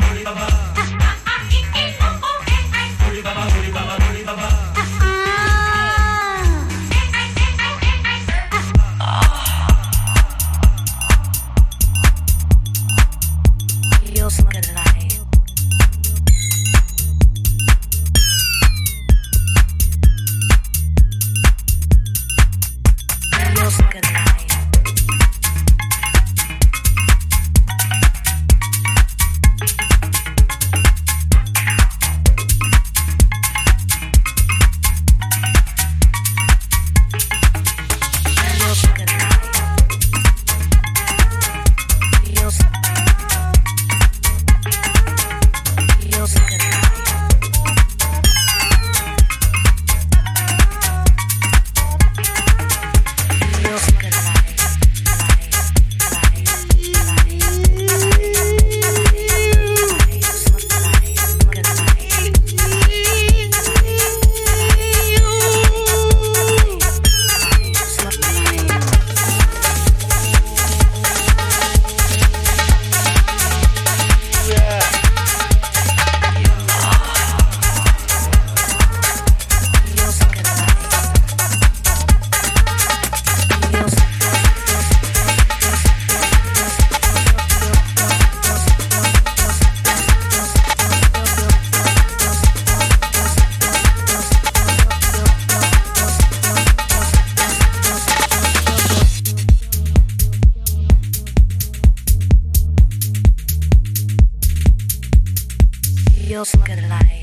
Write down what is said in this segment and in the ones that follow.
baba, baba. Feels like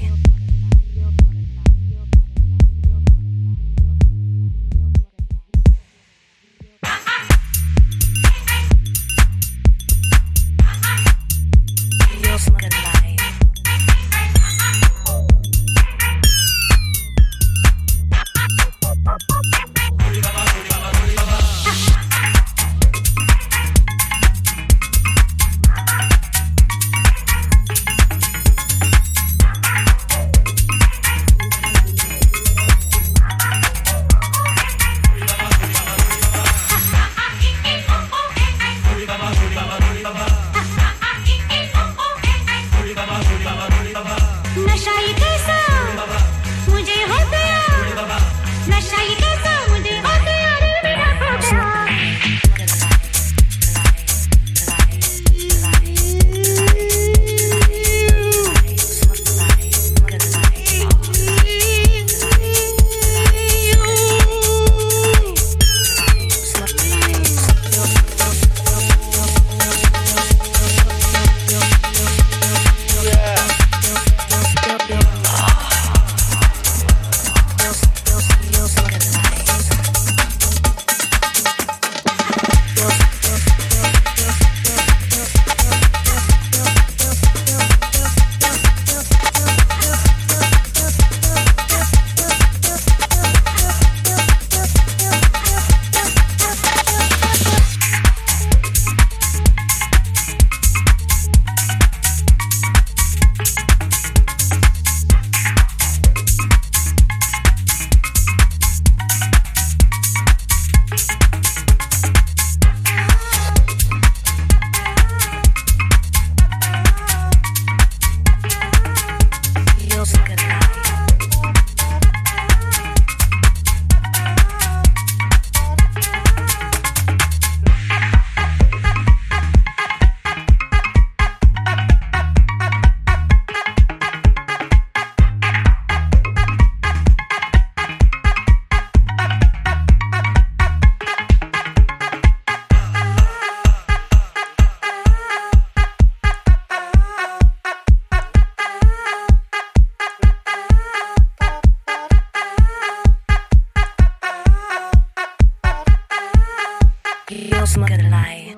Like a lie.